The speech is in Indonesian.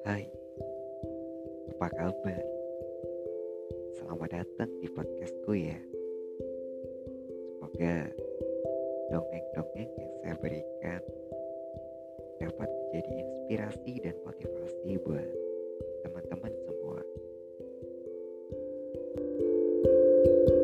Hai, apa kabar? Selamat datang di podcastku ya. Semoga dongeng-dongeng yang saya berikan dapat menjadi inspirasi dan motivasi buat teman-teman semua. thank you